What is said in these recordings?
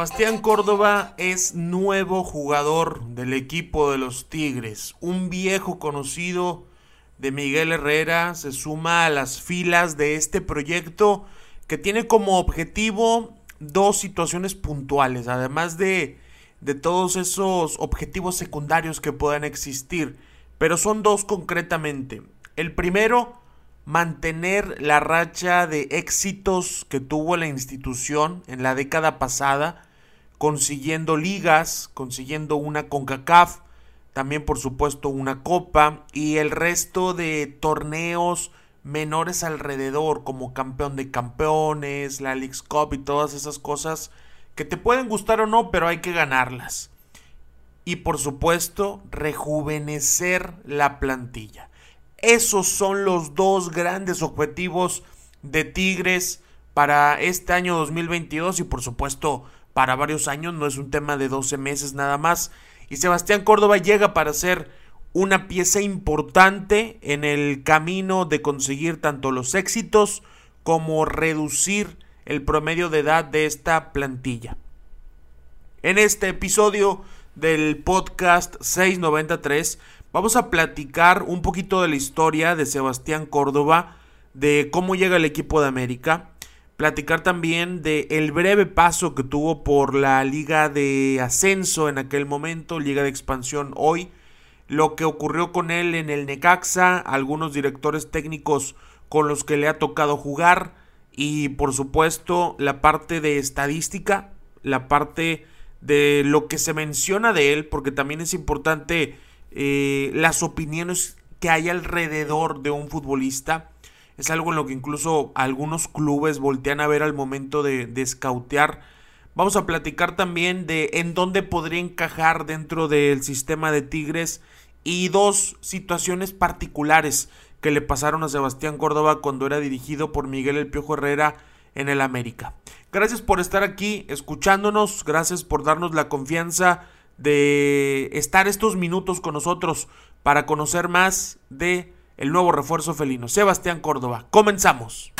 Sebastián Córdoba es nuevo jugador del equipo de los Tigres. Un viejo conocido de Miguel Herrera se suma a las filas de este proyecto que tiene como objetivo dos situaciones puntuales, además de, de todos esos objetivos secundarios que puedan existir, pero son dos concretamente. El primero, mantener la racha de éxitos que tuvo la institución en la década pasada, consiguiendo ligas, consiguiendo una CONCACAF, también por supuesto una copa y el resto de torneos menores alrededor como campeón de campeones, la Leagues Cup y todas esas cosas que te pueden gustar o no, pero hay que ganarlas. Y por supuesto, rejuvenecer la plantilla. Esos son los dos grandes objetivos de Tigres para este año 2022 y por supuesto para varios años, no es un tema de 12 meses nada más. Y Sebastián Córdoba llega para ser una pieza importante en el camino de conseguir tanto los éxitos como reducir el promedio de edad de esta plantilla. En este episodio del podcast 693 vamos a platicar un poquito de la historia de Sebastián Córdoba, de cómo llega el equipo de América, platicar también de el breve paso que tuvo por la liga de ascenso en aquel momento, liga de expansión hoy, lo que ocurrió con él en el Necaxa, algunos directores técnicos con los que le ha tocado jugar y por supuesto la parte de estadística, la parte de lo que se menciona de él, porque también es importante eh, las opiniones que hay alrededor de un futbolista. Es algo en lo que incluso algunos clubes voltean a ver al momento de, de scoutear. Vamos a platicar también de en dónde podría encajar dentro del sistema de Tigres y dos situaciones particulares que le pasaron a Sebastián Córdoba cuando era dirigido por Miguel El Piojo Herrera en el América. Gracias por estar aquí escuchándonos, gracias por darnos la confianza de estar estos minutos con nosotros para conocer más de el nuevo refuerzo felino. Sebastián Córdoba, comenzamos.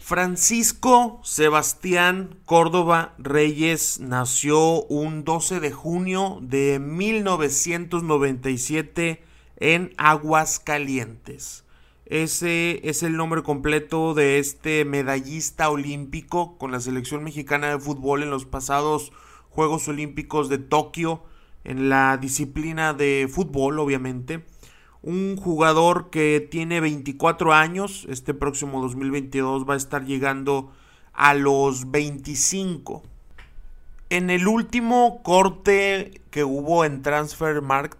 Francisco Sebastián Córdoba Reyes nació un 12 de junio de 1997 en Aguascalientes. Ese es el nombre completo de este medallista olímpico con la selección mexicana de fútbol en los pasados Juegos Olímpicos de Tokio en la disciplina de fútbol, obviamente. Un jugador que tiene 24 años, este próximo 2022 va a estar llegando a los 25. En el último corte que hubo en Transfermarkt,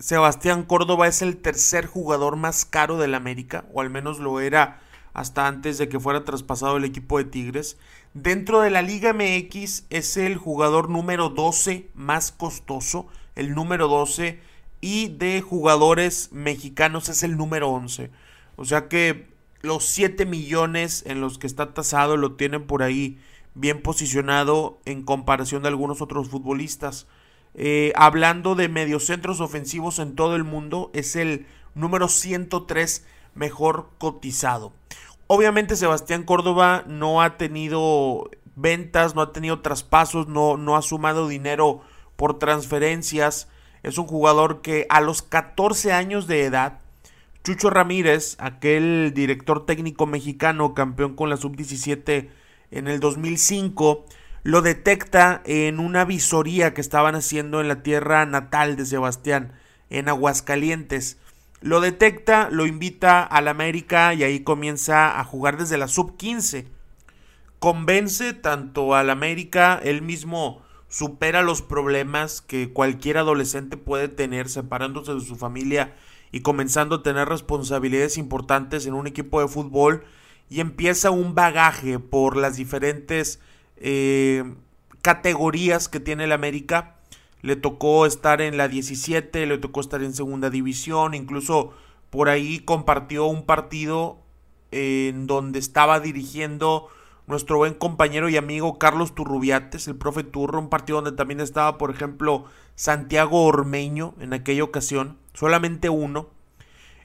Sebastián Córdoba es el tercer jugador más caro del América, o al menos lo era hasta antes de que fuera traspasado el equipo de Tigres. Dentro de la Liga MX es el jugador número 12 más costoso, el número 12, y de jugadores mexicanos es el número 11. O sea que los 7 millones en los que está tasado lo tienen por ahí bien posicionado en comparación de algunos otros futbolistas. Eh, hablando de mediocentros ofensivos en todo el mundo, es el número 103 mejor cotizado. Obviamente Sebastián Córdoba no ha tenido ventas, no ha tenido traspasos, no, no ha sumado dinero por transferencias. Es un jugador que a los 14 años de edad, Chucho Ramírez, aquel director técnico mexicano, campeón con la sub-17 en el 2005, lo detecta en una visoría que estaban haciendo en la tierra natal de Sebastián, en Aguascalientes. Lo detecta, lo invita al América y ahí comienza a jugar desde la sub 15. Convence tanto al América, él mismo supera los problemas que cualquier adolescente puede tener separándose de su familia y comenzando a tener responsabilidades importantes en un equipo de fútbol y empieza un bagaje por las diferentes eh, categorías que tiene el América. Le tocó estar en la 17, le tocó estar en segunda división, incluso por ahí compartió un partido en donde estaba dirigiendo nuestro buen compañero y amigo Carlos Turrubiates, el profe Turro, un partido donde también estaba, por ejemplo, Santiago Ormeño en aquella ocasión, solamente uno.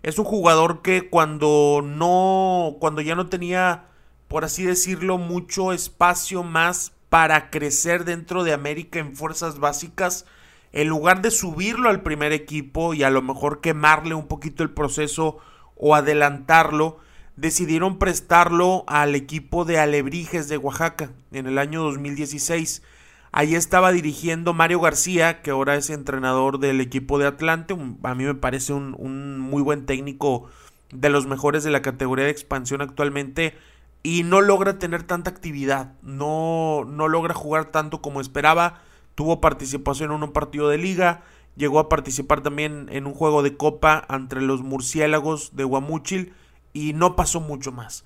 Es un jugador que cuando no, cuando ya no tenía por así decirlo, mucho espacio más para crecer dentro de América en fuerzas básicas, en lugar de subirlo al primer equipo y a lo mejor quemarle un poquito el proceso o adelantarlo, decidieron prestarlo al equipo de Alebrijes de Oaxaca en el año 2016. Ahí estaba dirigiendo Mario García, que ahora es entrenador del equipo de Atlante. A mí me parece un, muy buen técnico de los mejores de la categoría de expansión actualmente y no logra tener tanta actividad, no, no logra jugar tanto como esperaba, tuvo participación en un partido de liga, llegó a participar también en un juego de copa entre los murciélagos de Guamúchil y no pasó mucho más.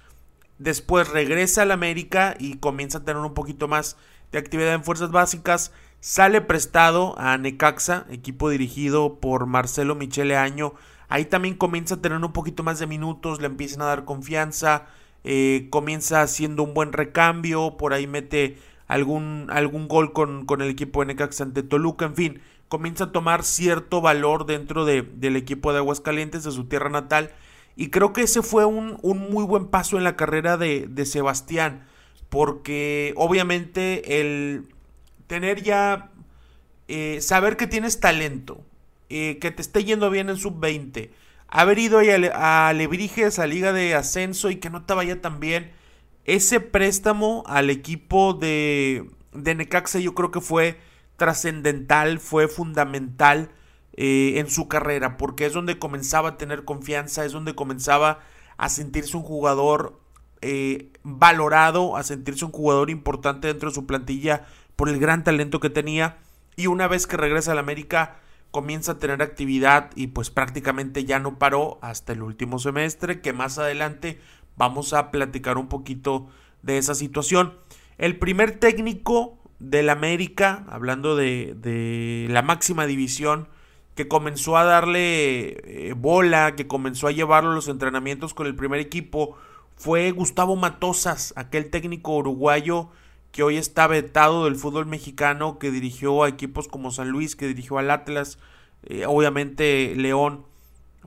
Después regresa al América y comienza a tener un poquito más de actividad en fuerzas básicas. Sale prestado a Necaxa, equipo dirigido por Marcelo Michele Año. Ahí también comienza a tener un poquito más de minutos, le empiezan a dar confianza, eh, comienza haciendo un buen recambio, por ahí mete algún, algún gol con, con el equipo de Necaxa ante Toluca, en fin, comienza a tomar cierto valor dentro de, del equipo de Aguascalientes, de su tierra natal, y creo que ese fue un, un muy buen paso en la carrera de, de Sebastián, porque obviamente el tener ya, eh, saber que tienes talento, eh, que te esté yendo bien en sub-20, haber ido a, a Lebrijes, a Liga de Ascenso y que no te vaya tan bien, ese préstamo al equipo de, de Necaxa yo creo que fue trascendental, fue fundamental eh, en su carrera, porque es donde comenzaba a tener confianza, es donde comenzaba a sentirse un jugador eh, valorado, a sentirse un jugador importante dentro de su plantilla por el gran talento que tenía. Y una vez que regresa al América, comienza a tener actividad y pues prácticamente ya no paró hasta el último semestre, que más adelante vamos a platicar un poquito de esa situación. El primer técnico del América, hablando de, de la máxima división, que comenzó a darle eh, bola, que comenzó a llevarlo a los entrenamientos con el primer equipo, fue Gustavo Matosas, aquel técnico uruguayo que hoy está vetado del fútbol mexicano, que dirigió a equipos como San Luis, que dirigió al Atlas, eh, obviamente León.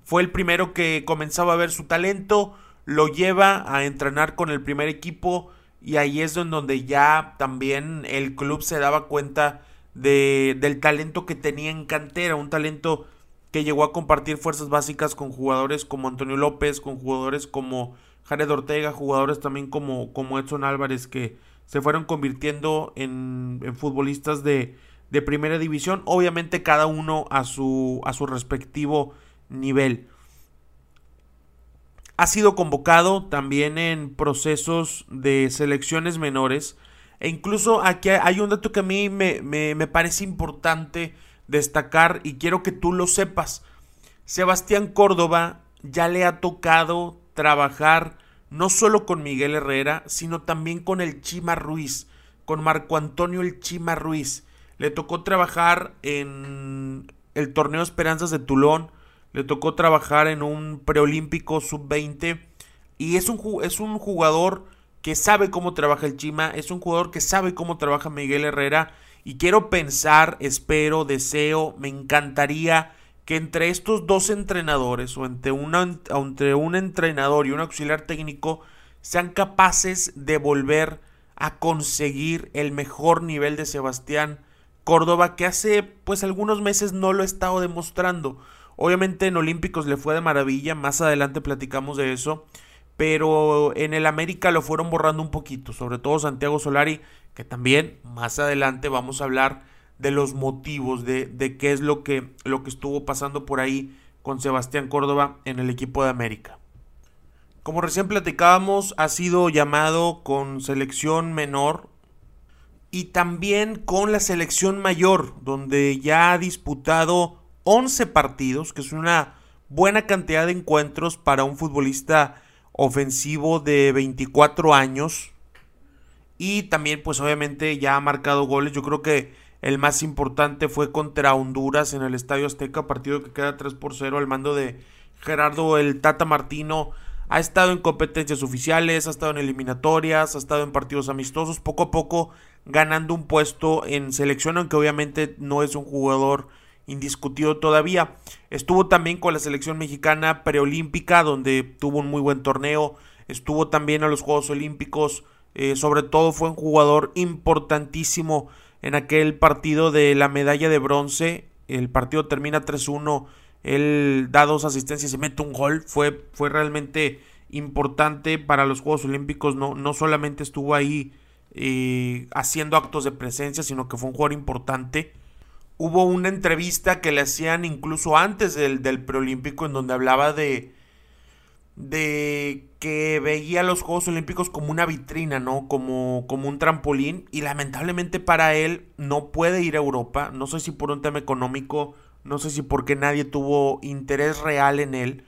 Fue el primero que comenzaba a ver su talento, lo lleva a entrenar con el primer equipo y ahí es donde ya también el club se daba cuenta de, del talento que tenía en cantera, un talento que llegó a compartir fuerzas básicas con jugadores como Antonio López, con jugadores como Jared Ortega, jugadores también como, como Edson Álvarez que se fueron convirtiendo en, en futbolistas de, de, primera división, obviamente cada uno a su, a su respectivo nivel. Ha sido convocado también en procesos de selecciones menores e incluso aquí hay un dato que a mí me, me, parece importante destacar y quiero que tú lo sepas. Sebastián Córdoba ya le ha tocado trabajar no solo con Miguel Herrera, sino también con el Chima Ruiz, con Marco Antonio el Chima Ruiz. Le tocó trabajar en el torneo Esperanzas de Tulón, le tocó trabajar en un preolímpico sub-20 y es un, es un jugador que sabe cómo trabaja el Chima, es un jugador que sabe cómo trabaja Miguel Herrera y quiero pensar, espero, deseo, me encantaría que entre estos dos entrenadores o entre, entre un entrenador y un auxiliar técnico sean capaces de volver a conseguir el mejor nivel de Sebastián Córdoba que hace pues algunos meses no lo ha estado demostrando. Obviamente en Olímpicos le fue de maravilla, más adelante platicamos de eso, pero en el América lo fueron borrando un poquito, sobre todo Santiago Solari, que también más adelante vamos a hablar de los motivos, de, de qué es lo que, lo que estuvo pasando por ahí con Sebastián Córdoba en el equipo de América. Como recién platicábamos, ha sido llamado con selección menor y también con la selección mayor, donde ya ha disputado 11 partidos, que es una buena cantidad de encuentros para un futbolista ofensivo de 24 años. Y también, pues obviamente ya ha marcado goles. Yo creo que el más importante fue contra Honduras en el Estadio Azteca, partido que queda 3 por 0 al mando de Gerardo el Tata Martino. Ha estado en competencias oficiales, ha estado en eliminatorias, ha estado en partidos amistosos, poco a poco ganando un puesto en selección, aunque obviamente no es un jugador indiscutido todavía. Estuvo también con la selección mexicana preolímpica, donde tuvo un muy buen torneo. estuvo también a los Juegos Olímpicos, eh, sobre todo fue un jugador importantísimo en aquel partido de la medalla de bronce, el partido termina 3-1, él da dos asistencias y mete un gol, fue, fue realmente importante para los Juegos Olímpicos, no, no solamente estuvo ahí eh, haciendo actos de presencia, sino que fue un jugador importante. Hubo una entrevista que le hacían incluso antes del, del preolímpico en donde hablaba de, de que veía los Juegos Olímpicos como una vitrina, ¿no? Como, como un trampolín y lamentablemente para él no puede ir a Europa, no sé si por un tema económico, no sé si porque nadie tuvo interés real en él.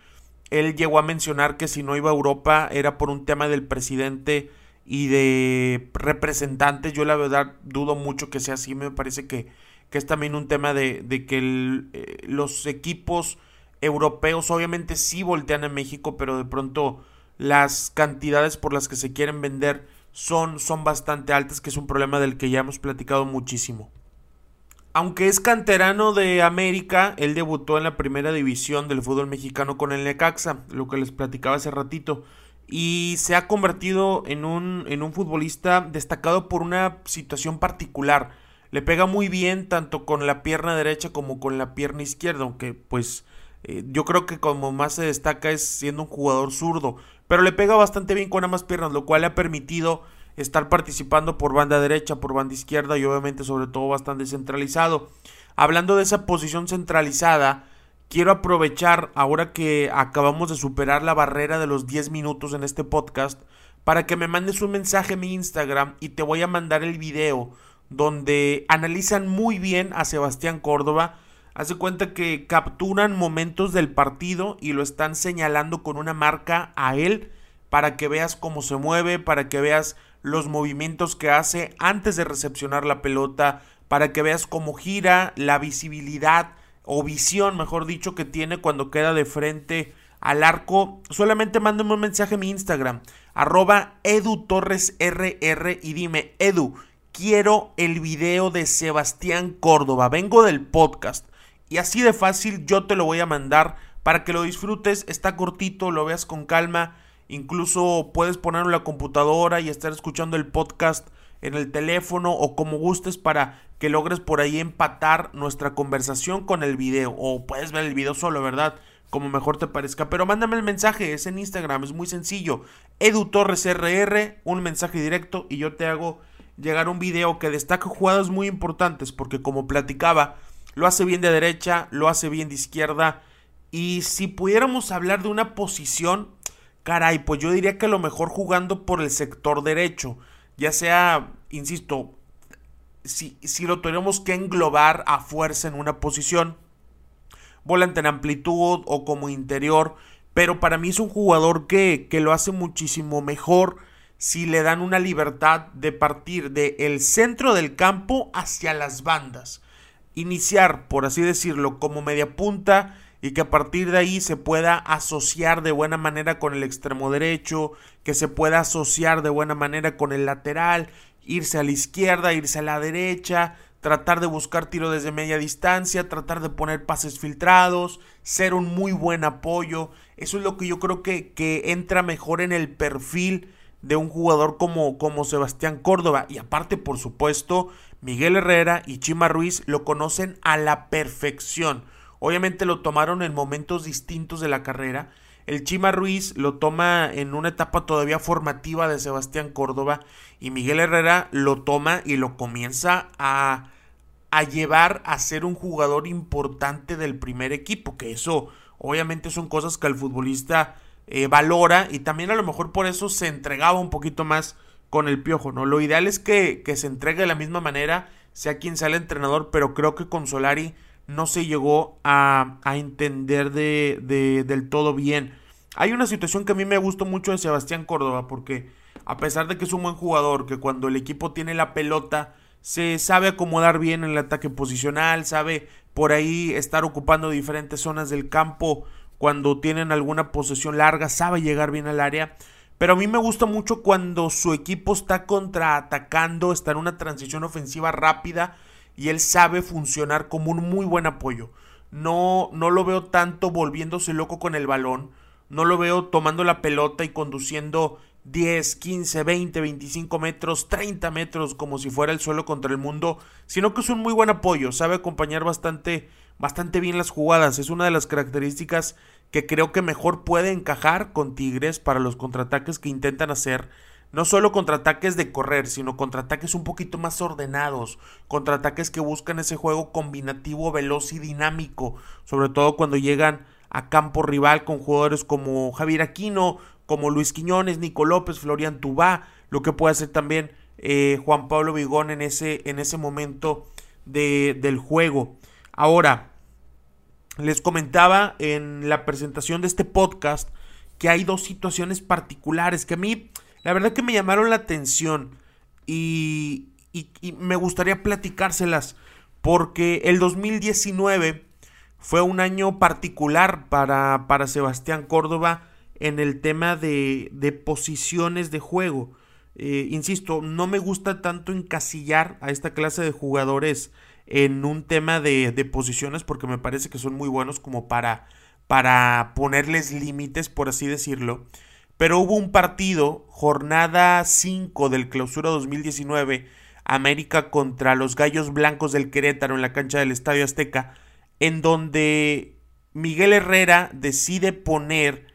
Él llegó a mencionar que si no iba a Europa era por un tema del presidente y de representantes. Yo la verdad dudo mucho que sea así, me parece que, que es también un tema de, de que eh, los equipos europeos obviamente sí voltean a México, pero de pronto las cantidades por las que se quieren vender son, son bastante altas, que es un problema del que ya hemos platicado muchísimo. Aunque es canterano de América, él debutó en la primera división del fútbol mexicano con el Necaxa, lo que les platicaba hace ratito, y se ha convertido en un, en un futbolista destacado por una situación particular. Le pega muy bien tanto con la pierna derecha como con la pierna izquierda, aunque pues eh, yo creo que como más se destaca es siendo un jugador zurdo, pero le pega bastante bien con ambas piernas, lo cual le ha permitido estar participando por banda derecha, por banda izquierda y obviamente sobre todo bastante centralizado. Hablando de esa posición centralizada, quiero aprovechar ahora que acabamos de superar la barrera de los 10 minutos en este podcast para que me mandes un mensaje a mi Instagram y te voy a mandar el video donde analizan muy bien a Sebastián Córdoba Hace cuenta que capturan momentos del partido y lo están señalando con una marca a él para que veas cómo se mueve, para que veas los movimientos que hace antes de recepcionar la pelota, para que veas cómo gira, la visibilidad o visión, mejor dicho, que tiene cuando queda de frente al arco. Solamente mándame un mensaje a mi Instagram, arroba edutorresrr y dime, Edu, quiero el video de Sebastián Córdoba, vengo del podcast y así de fácil yo te lo voy a mandar para que lo disfrutes. Está cortito, lo veas con calma. Incluso puedes ponerlo en la computadora y estar escuchando el podcast en el teléfono o como gustes para que logres por ahí empatar nuestra conversación con el video. O puedes ver el video solo, ¿verdad? Como mejor te parezca. Pero mándame el mensaje, es en Instagram, es muy sencillo. Edu Torres RR, un mensaje directo y yo te hago llegar un video que destaca jugadas muy importantes porque como platicaba lo hace bien de derecha, lo hace bien de izquierda. Y si pudiéramos hablar de una posición, caray, pues yo diría que a lo mejor jugando por el sector derecho. Ya sea, insisto, si, si lo tenemos que englobar a fuerza en una posición, volante en amplitud o como interior. Pero para mí es un jugador que, que lo hace muchísimo mejor si le dan una libertad de partir del el centro del campo hacia las bandas iniciar, por así decirlo, como media punta y que a partir de ahí se pueda asociar de buena manera con el extremo derecho, que se pueda asociar de buena manera con el lateral, irse a la izquierda, irse a la derecha, tratar de buscar tiro desde media distancia, tratar de poner pases filtrados, ser un muy buen apoyo. Eso es lo que yo creo que, que entra mejor en el perfil de un jugador como, como Sebastián Córdoba. Y aparte, por supuesto, Miguel Herrera y Chima Ruiz lo conocen a la perfección. Obviamente lo tomaron en momentos distintos de la carrera. El Chima Ruiz lo toma en una etapa todavía formativa de Sebastián Córdoba y Miguel Herrera lo toma y lo comienza a, a llevar a ser un jugador importante del primer equipo, que eso obviamente son cosas que el futbolista eh, valora y también a lo mejor por eso se entregaba un poquito más con el piojo, ¿no? Lo ideal es que, que se entregue de la misma manera, sea quien sea el entrenador, pero creo que con Solari no se llegó a, a entender de, de, del todo bien. Hay una situación que a mí me gustó mucho de Sebastián Córdoba, porque a pesar de que es un buen jugador, que cuando el equipo tiene la pelota, se sabe acomodar bien en el ataque posicional, sabe por ahí estar ocupando diferentes zonas del campo cuando tienen alguna posesión larga, sabe llegar bien al área. Pero a mí me gusta mucho cuando su equipo está contraatacando, está en una transición ofensiva rápida y él sabe funcionar como un muy buen apoyo. No, no lo veo tanto volviéndose loco con el balón no lo veo tomando la pelota y conduciendo 10, 15, 20, 25 metros, 30 metros como si fuera el suelo contra el mundo, sino que es un muy buen apoyo, sabe acompañar bastante, bastante bien las jugadas, es una de las características que creo que mejor puede encajar con Tigres para los contraataques que intentan hacer. No solo contraataques de correr, sino contraataques un poquito más ordenados, contraataques que buscan ese juego combinativo, veloz y dinámico, sobre todo cuando llegan a campo rival con jugadores como Javier Aquino, como Luis Quiñones, Nico López, Florian Tubá, lo que puede hacer también eh, Juan Pablo Vigón en ese, en ese momento de, del juego. Ahora, les comentaba en la presentación de este podcast que hay dos situaciones particulares que a mí la verdad que me llamaron la atención y, me gustaría platicárselas porque el 2019 fue un año particular para, para Sebastián Córdoba en el tema de, de posiciones de juego. Eh, insisto, no me gusta tanto encasillar a esta clase de jugadores en un tema de, de posiciones porque me parece que son muy buenos como para, para ponerles límites, por así decirlo. Pero hubo un partido, jornada 5 del clausura 2019, América contra los Gallos Blancos del Querétaro en la cancha del Estadio Azteca, en donde Miguel Herrera decide poner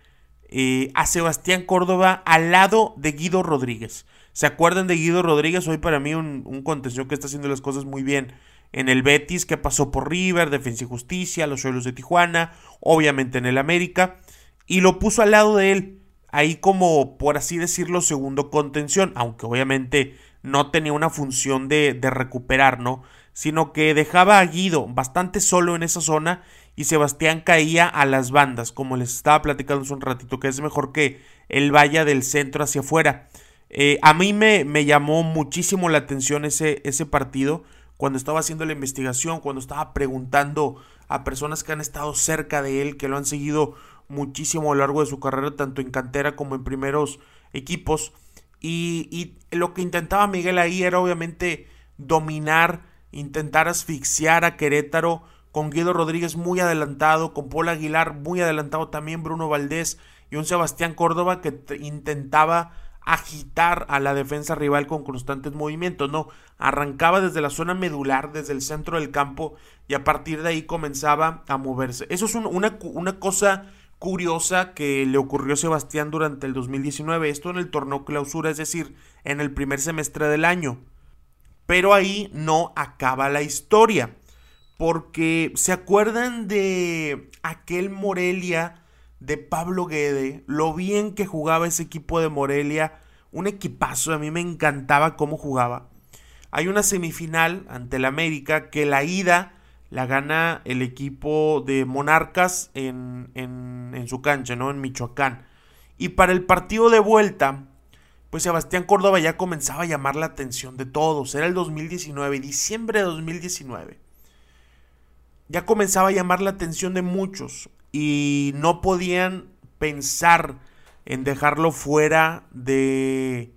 eh, a Sebastián Córdoba al lado de Guido Rodríguez. ¿Se acuerdan de Guido Rodríguez? Hoy para mí un, un contención que está haciendo las cosas muy bien en el Betis, que pasó por River, Defensa y Justicia, los suelos de Tijuana, obviamente en el América, y lo puso al lado de él ahí como, por así decirlo, segundo contención, aunque obviamente no tenía una función de, de recuperar, ¿no? Sino que dejaba a Guido bastante solo en esa zona y Sebastián caía a las bandas, como les estaba platicando hace un ratito, que es mejor que él vaya del centro hacia afuera. Eh, a mí me, me, llamó muchísimo la atención ese, ese partido cuando estaba haciendo la investigación, cuando estaba preguntando a personas que han estado cerca de él, que lo han seguido muchísimo a lo largo de su carrera, tanto en cantera como en primeros equipos. Y, lo que intentaba Miguel ahí era obviamente dominar, intentar asfixiar a Querétaro, con Guido Rodríguez muy adelantado, con Paul Aguilar muy adelantado también, Bruno Valdés y un Sebastián Córdoba que intentaba agitar a la defensa rival con constantes movimientos, no, arrancaba desde la zona medular, desde el centro del campo y a partir de ahí comenzaba a moverse. Eso es una, una cosa curiosa que le ocurrió a Sebastián durante el 2019, esto en el torneo clausura, es decir, en el primer semestre del año. Pero ahí no acaba la historia, porque se acuerdan de aquel Morelia de Pablo Guede, lo bien que jugaba ese equipo de Morelia, un equipazo, a mí me encantaba cómo jugaba. Hay una semifinal ante el América que la ida la gana el equipo de Monarcas en, en, su cancha, ¿no? En Michoacán. Y para el partido de vuelta, pues Sebastián Córdoba ya comenzaba a llamar la atención de todos. Era el 2019, diciembre de 2019. Ya comenzaba a llamar la atención de muchos y no podían pensar en dejarlo fuera de,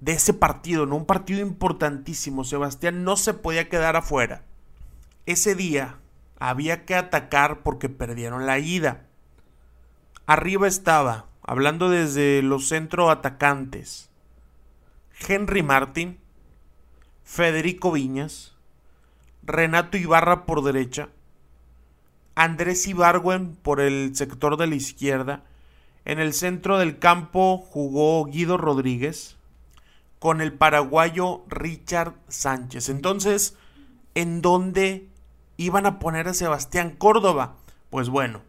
de ese partido, ¿no? Un partido importantísimo. Sebastián no se podía quedar afuera. Ese día había que atacar porque perdieron la ida. Arriba estaba, hablando desde los centro atacantes, Henry Martin, Federico Viñas, Renato Ibarra por derecha, Andrés Ibargüen por el sector de la izquierda, en el centro del campo jugó Guido Rodríguez con el paraguayo Richard Sánchez. Entonces, ¿en dónde iban a poner a Sebastián Córdoba. Pues bueno,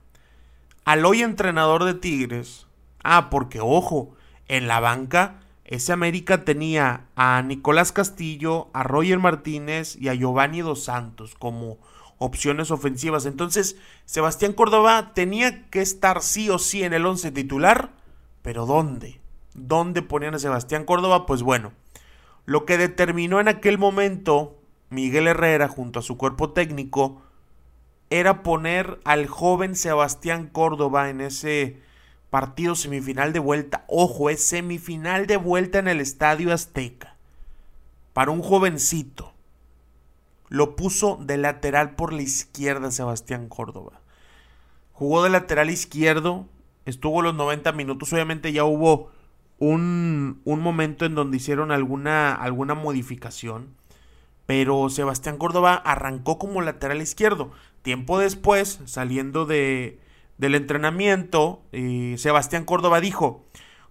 al hoy entrenador de Tigres, ah, porque ojo, en la banca ese América tenía a Nicolás Castillo, a Roger Martínez y a Giovanni Dos Santos como opciones ofensivas. Entonces, Sebastián Córdoba tenía que estar sí o sí en el once titular, pero ¿dónde? ¿Dónde ponían a Sebastián Córdoba? Pues bueno, lo que determinó en aquel momento Miguel Herrera junto a su cuerpo técnico era poner al joven Sebastián Córdoba en ese partido semifinal de vuelta. Ojo, es semifinal de vuelta en el Estadio Azteca. Para un jovencito. Lo puso de lateral por la izquierda Sebastián Córdoba. Jugó de lateral izquierdo estuvo los 90 minutos. Obviamente ya hubo un, un momento en donde hicieron alguna, alguna modificación. Pero Sebastián Córdoba arrancó como lateral izquierdo. Tiempo después, saliendo de, del entrenamiento, eh, Sebastián Córdoba dijo,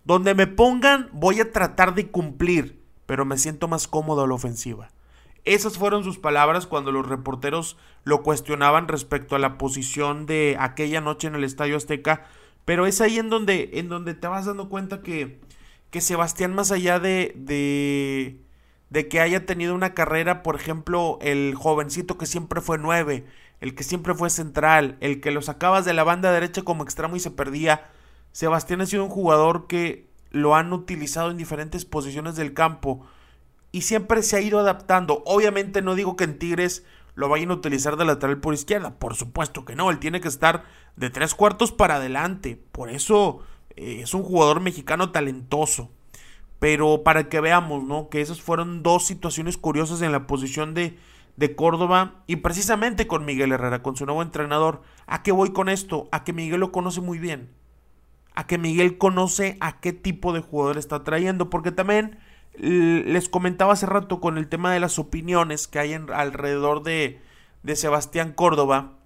donde me pongan voy a tratar de cumplir, pero me siento más cómodo a la ofensiva. Esas fueron sus palabras cuando los reporteros lo cuestionaban respecto a la posición de aquella noche en el Estadio Azteca, pero es ahí en donde, en donde te vas dando cuenta que, que Sebastián, más allá de, de, de que haya tenido una carrera, por ejemplo, el jovencito que siempre fue nueve, el que siempre fue central, el que lo sacabas de la banda derecha como extremo y se perdía, Sebastián ha sido un jugador que lo han utilizado en diferentes posiciones del campo y siempre se ha ido adaptando. Obviamente no digo que en Tigres lo vayan a utilizar de lateral por izquierda, por supuesto que no, él tiene que estar de tres cuartos para adelante, por eso eh, es un jugador mexicano talentoso. Pero para que veamos, ¿no? Que esas fueron dos situaciones curiosas en la posición de, de Córdoba y precisamente con Miguel Herrera, con su nuevo entrenador. ¿A qué voy con esto? A que Miguel lo conoce muy bien. A que Miguel conoce a qué tipo de jugador está trayendo, porque también les comentaba hace rato con el tema de las opiniones que hay alrededor de, de Sebastián Córdoba.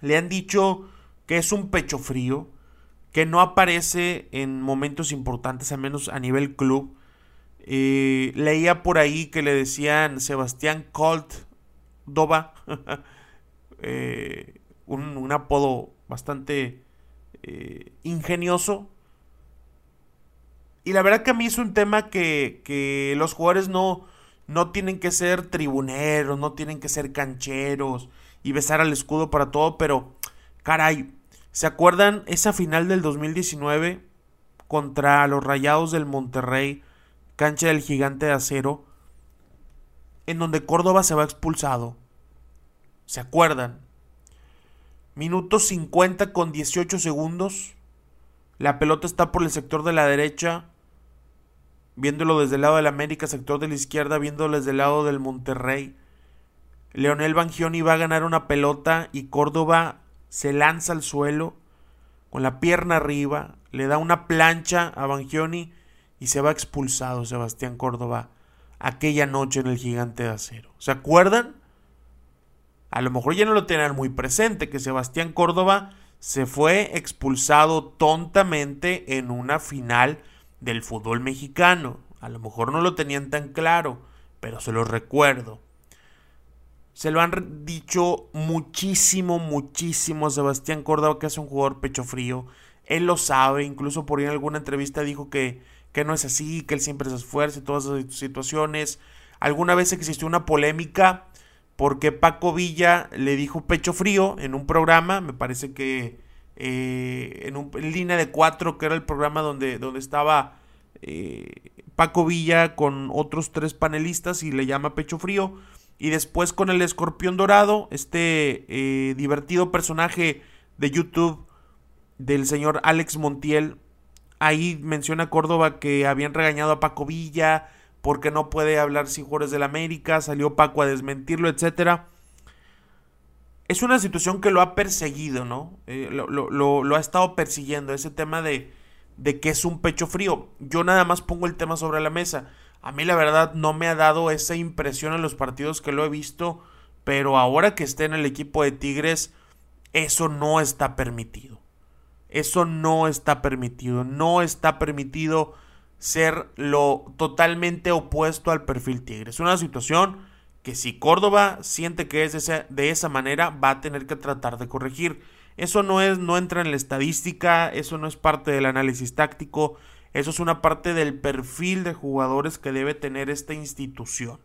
Le han dicho que es un pecho frío, que no aparece en momentos importantes, al menos a nivel club. Eh, leía por ahí que le decían Sebastián Colt Dova, eh, un, apodo bastante eh, ingenioso y la verdad que a mí es un tema que, que los jugadores no, no tienen que ser tribuneros, no tienen que ser cancheros y besar al escudo para todo, pero caray, ¿se acuerdan esa final del 2019 contra los Rayados del Monterrey, cancha del gigante de acero, en donde Córdoba se va expulsado? ¿Se acuerdan? Minuto 50 con 18 segundos. La pelota está por el sector de la derecha viéndolo desde el lado del América, sector de la izquierda, viéndolo desde el lado del Monterrey. Leonel Bangioni va a ganar una pelota y Córdoba se lanza al suelo con la pierna arriba, le da una plancha a Bangioni y se va expulsado Sebastián Córdoba aquella noche en el Gigante de Acero. ¿Se acuerdan? A lo mejor ya no lo tenían muy presente que Sebastián Córdoba se fue expulsado tontamente en una final del fútbol mexicano. A lo mejor no lo tenían tan claro, pero se lo recuerdo. Se lo han dicho muchísimo, muchísimo Sebastián Córdoba, que es un jugador pecho frío. Él lo sabe, incluso por ahí en alguna entrevista dijo que, que no es así, que él siempre se esfuerza en todas esas situaciones. Alguna vez existió una polémica porque Paco Villa le dijo pecho frío en un programa, me parece que eh, en, un, línea de cuatro, que era el programa donde, donde estaba eh, Paco Villa con otros tres panelistas y le llama Pecho Frío. Y después con el escorpión dorado, este eh, divertido personaje de YouTube del señor Alex Montiel. Ahí menciona Córdoba que habían regañado a Paco Villa porque no puede hablar sin jugadores del América. Salió Paco a desmentirlo, etcétera es una situación que lo ha perseguido, ¿no? Eh, lo, ha estado persiguiendo, ese tema de, de que es un pecho frío. Yo nada más pongo el tema sobre la mesa. A mí la verdad no me ha dado esa impresión en los partidos que lo he visto, pero ahora que esté en el equipo de Tigres, eso no está permitido. Eso no está permitido. No está permitido ser lo totalmente opuesto al perfil Tigres. Es una situación que si Córdoba siente que es de esa, manera, va a tener que tratar de corregir. Eso no es, no entra en la estadística, eso no es parte del análisis táctico, eso es una parte del perfil de jugadores que debe tener esta institución.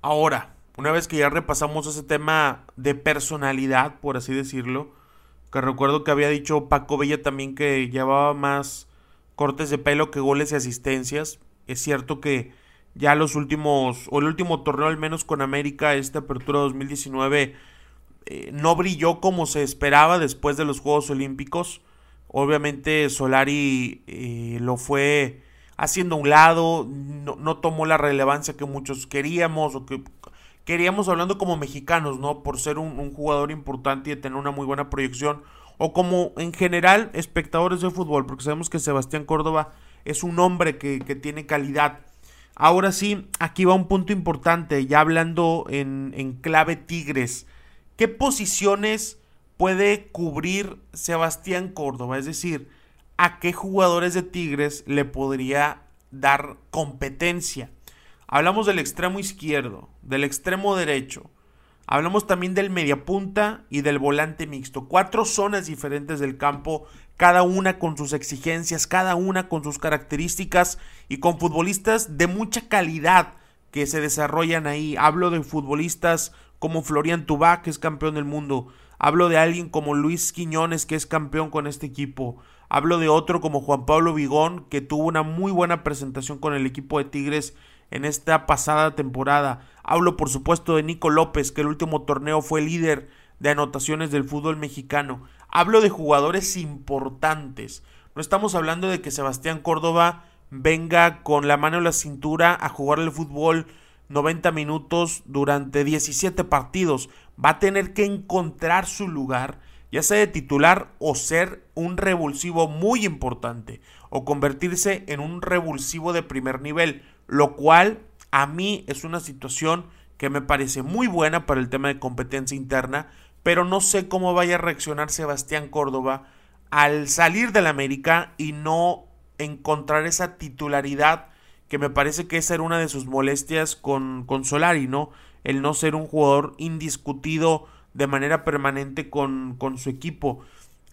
Ahora, una vez que ya repasamos ese tema de personalidad, por así decirlo, que recuerdo que había dicho Paco Bella también que llevaba más cortes de pelo que goles y asistencias. Es cierto que ya los últimos, o el último torneo al menos con América, esta apertura 2019, eh, no brilló como se esperaba después de los Juegos Olímpicos. Obviamente Solari eh, lo fue haciendo a un lado, no, tomó la relevancia que muchos queríamos o que queríamos hablando como mexicanos, ¿no? Por ser un, un, jugador importante y de tener una muy buena proyección. O como en general espectadores de fútbol, porque sabemos que Sebastián Córdoba es un hombre que, tiene calidad. Ahora sí, aquí va un punto importante, ya hablando en, en clave Tigres. ¿Qué posiciones puede cubrir Sebastián Córdoba? Es decir, ¿a qué jugadores de Tigres le podría dar competencia? Hablamos del extremo izquierdo, del extremo derecho, Hablamos también del mediapunta y del volante mixto. Cuatro zonas diferentes del campo, cada una con sus exigencias, cada una con sus características y con futbolistas de mucha calidad que se desarrollan ahí. Hablo de futbolistas como Florian Tubá, que es campeón del mundo. Hablo de alguien como Luis Quiñones, que es campeón con este equipo. Hablo de otro como Juan Pablo Vigón, que tuvo una muy buena presentación con el equipo de Tigres en esta pasada temporada. Hablo por supuesto de Nico López, que el último torneo fue líder de anotaciones del fútbol mexicano. Hablo de jugadores importantes. No estamos hablando de que Sebastián Córdoba venga con la mano en la cintura a jugar el fútbol 90 minutos durante 17 partidos. Va a tener que encontrar su lugar, ya sea de titular o ser un revulsivo muy importante, o convertirse en un revulsivo de primer nivel lo cual a mí es una situación que me parece muy buena para el tema de competencia interna, pero no sé cómo vaya a reaccionar Sebastián Córdoba al salir del América y no encontrar esa titularidad que me parece que esa era una de sus molestias con, con Solari, ¿no? El no ser un jugador indiscutido de manera permanente con, con su equipo.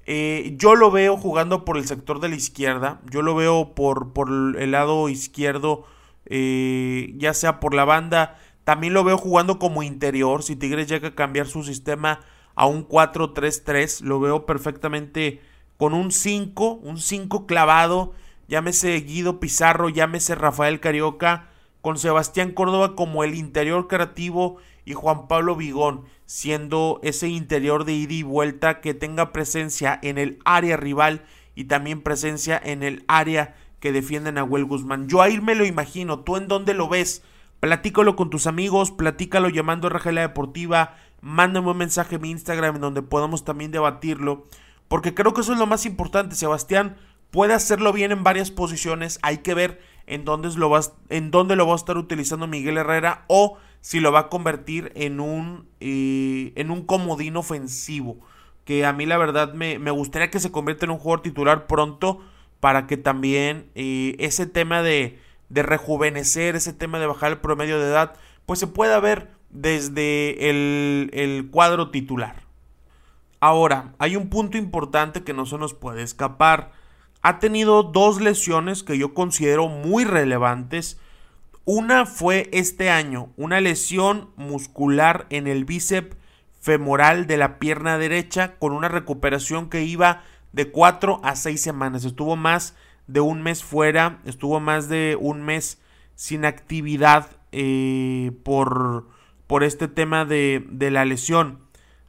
Eh, yo lo veo jugando por el sector de la izquierda, yo lo veo por, por el lado izquierdo eh, ya sea por la banda. También lo veo jugando como interior. Si Tigres llega a cambiar su sistema a un 4-3-3, lo veo perfectamente con un 5, un 5 clavado. Llámese Guido Pizarro, llámese Rafael Carioca, con Sebastián Córdoba como el interior creativo y Juan Pablo Vigón siendo ese interior de ida y vuelta que tenga presencia en el área rival y también presencia en el área que defienden a Will Guzmán. Yo ahí me lo imagino. ¿Tú en dónde lo ves? Platícalo con tus amigos, platícalo llamando a Rajela Deportiva, mándame un mensaje en mi Instagram en donde podamos también debatirlo, porque creo que eso es lo más importante. Sebastián puede hacerlo bien en varias posiciones, hay que ver en dónde lo va, en dónde lo va a estar utilizando Miguel Herrera o si lo va a convertir en un, eh, en un comodín ofensivo, que a mí la verdad me, me gustaría que se convierta en un jugador titular pronto para que también eh, ese tema de, de, rejuvenecer, ese tema de bajar el promedio de edad, pues se pueda ver desde el, el cuadro titular. Ahora, hay un punto importante que no se nos puede escapar. Ha tenido dos lesiones que yo considero muy relevantes. Una fue este año, una lesión muscular en el bíceps femoral de la pierna derecha con una recuperación que iba de cuatro a seis semanas. Estuvo más de un mes fuera, estuvo más de un mes sin actividad eh, por, por este tema de, de la lesión.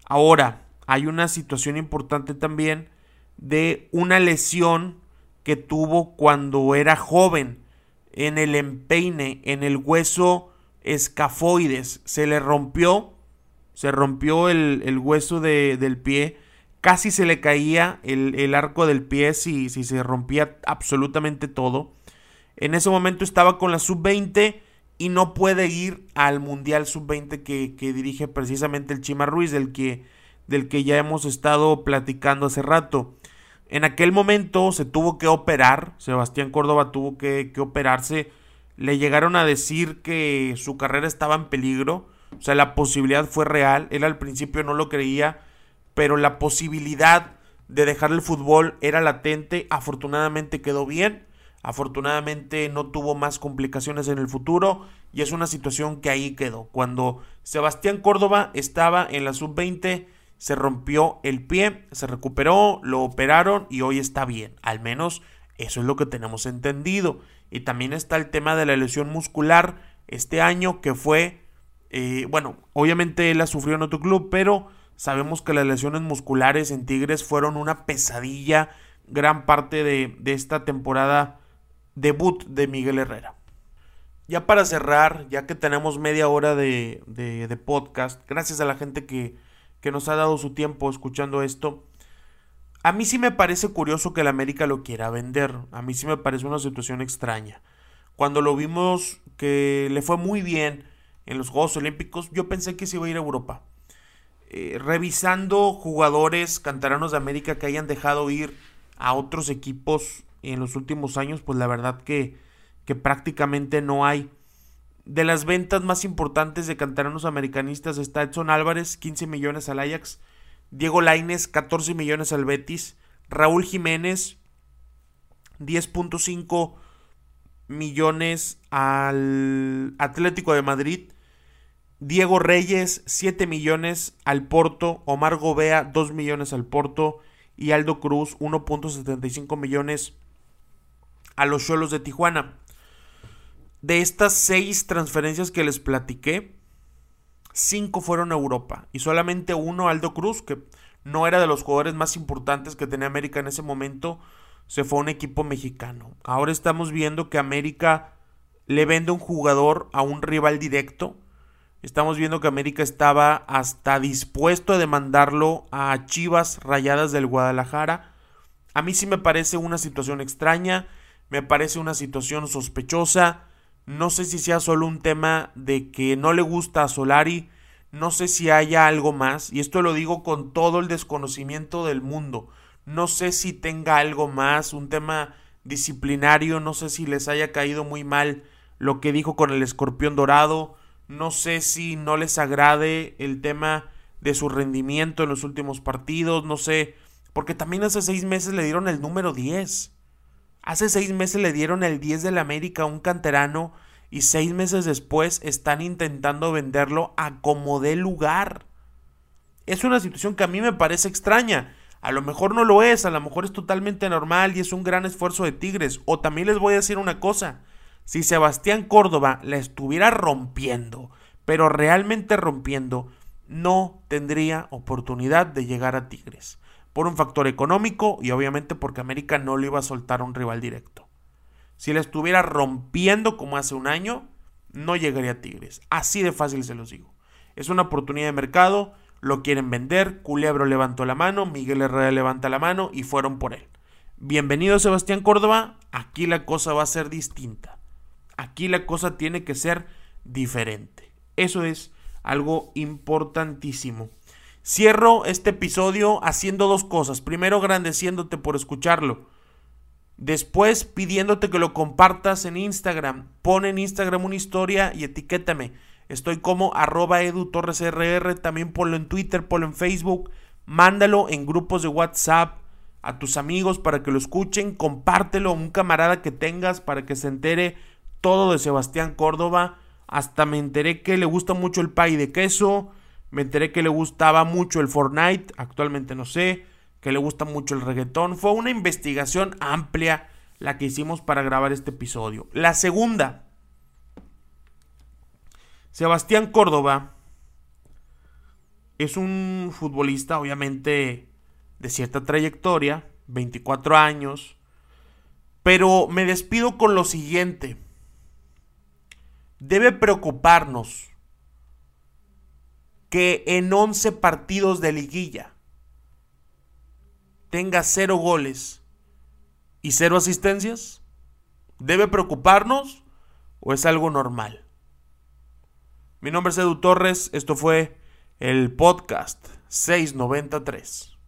Ahora, hay una situación importante también de una lesión que tuvo cuando era joven en el empeine, en el hueso escafoides. Se le rompió, se rompió el, el hueso de, del pie casi se le caía el, arco del pie si, si, se rompía absolutamente todo. En ese momento estaba con la sub-20 y no puede ir al Mundial sub-20 que, que, dirige precisamente el Chima Ruiz, del que, del que ya hemos estado platicando hace rato. En aquel momento se tuvo que operar, Sebastián Córdoba tuvo que, que operarse, le llegaron a decir que su carrera estaba en peligro, o sea, la posibilidad fue real, él al principio no lo creía, pero la posibilidad de dejar el fútbol era latente, afortunadamente quedó bien, afortunadamente no tuvo más complicaciones en el futuro y es una situación que ahí quedó. Cuando Sebastián Córdoba estaba en la sub-20, se rompió el pie, se recuperó, lo operaron y hoy está bien, al menos eso es lo que tenemos entendido. Y también está el tema de la lesión muscular este año que fue, eh, bueno, obviamente él la sufrió en otro club, pero Sabemos que las lesiones musculares en Tigres fueron una pesadilla gran parte de, esta temporada debut de Miguel Herrera. Ya para cerrar, ya que tenemos media hora de, podcast, gracias a la gente que, que nos ha dado su tiempo escuchando esto, A mí sí me parece curioso que el América lo quiera vender. A mí sí me parece una situación extraña. Cuando lo vimos que le fue muy bien en los Juegos Olímpicos, yo pensé que se iba a ir a Europa. Eh, revisando jugadores canteranos de América que hayan dejado ir a otros equipos en los últimos años, pues la verdad que, que prácticamente no hay. De las ventas más importantes de canteranos americanistas está Edson Álvarez, 15 millones al Ajax, Diego Laines, 14 millones al Betis. Raúl Jiménez, 10.5 millones al Atlético de Madrid. Diego Reyes, 7 millones al Porto. Omar Gobea, 2 millones al Porto. Y Aldo Cruz, 1.75 millones a los Cholos de Tijuana. De estas seis transferencias que les platiqué, cinco fueron a Europa y solamente uno, Aldo Cruz, que no era de los jugadores más importantes que tenía América en ese momento, se fue a un equipo mexicano. Ahora estamos viendo que América le vende un jugador a un rival directo. Estamos viendo que América estaba hasta dispuesto a demandarlo a Chivas Rayadas del Guadalajara. A mí sí me parece una situación extraña, me parece una situación sospechosa. No sé si sea solo un tema de que no le gusta a Solari, no sé si haya algo más, y esto lo digo con todo el desconocimiento del mundo. No sé si tenga algo más, un tema disciplinario, no sé si les haya caído muy mal lo que dijo con el escorpión dorado, no sé si no les agrade el tema de su rendimiento en los últimos partidos, no sé, porque también hace seis meses le dieron el número 10. Hace seis meses le dieron el 10 del América a un canterano y seis meses después están intentando venderlo a como dé lugar. Es una situación que a mí me parece extraña. A lo mejor no lo es, a lo mejor es totalmente normal y es un gran esfuerzo de Tigres. O también les voy a decir una cosa. Si Sebastián Córdoba la estuviera rompiendo, pero realmente rompiendo, no tendría oportunidad de llegar a Tigres por un factor económico y obviamente porque América no le iba a soltar a un rival directo. Si le estuviera rompiendo como hace un año, no llegaría a Tigres. Así de fácil se los digo. Es una oportunidad de mercado, lo quieren vender, Culebro levantó la mano, Miguel Herrera levanta la mano y fueron por él. Bienvenido Sebastián Córdoba, aquí la cosa va a ser distinta. Aquí la cosa tiene que ser diferente. Eso es algo importantísimo. Cierro este episodio haciendo dos cosas. Primero, agradeciéndote por escucharlo. Después, pidiéndote que lo compartas en Instagram. Pon en Instagram una historia y etiquétame. Estoy como arroba edutorresrr. También ponlo en Twitter, ponlo en Facebook. Mándalo en grupos de WhatsApp a tus amigos para que lo escuchen. Compártelo a un camarada que tengas para que se entere todo de Sebastián Córdoba. Hasta me enteré que le gusta mucho el pay de queso. Me enteré que le gustaba mucho el Fortnite, actualmente no sé, que le gusta mucho el reggaetón. Fue una investigación amplia la que hicimos para grabar este episodio. La segunda, Sebastián Córdoba es un futbolista obviamente de cierta trayectoria, 24 años, pero me despido con lo siguiente. Debe preocuparnos que en 11 partidos de liguilla tenga cero goles y cero asistencias? ¿Debe preocuparnos o es algo normal? Mi nombre es Edu Torres, esto fue el podcast 693.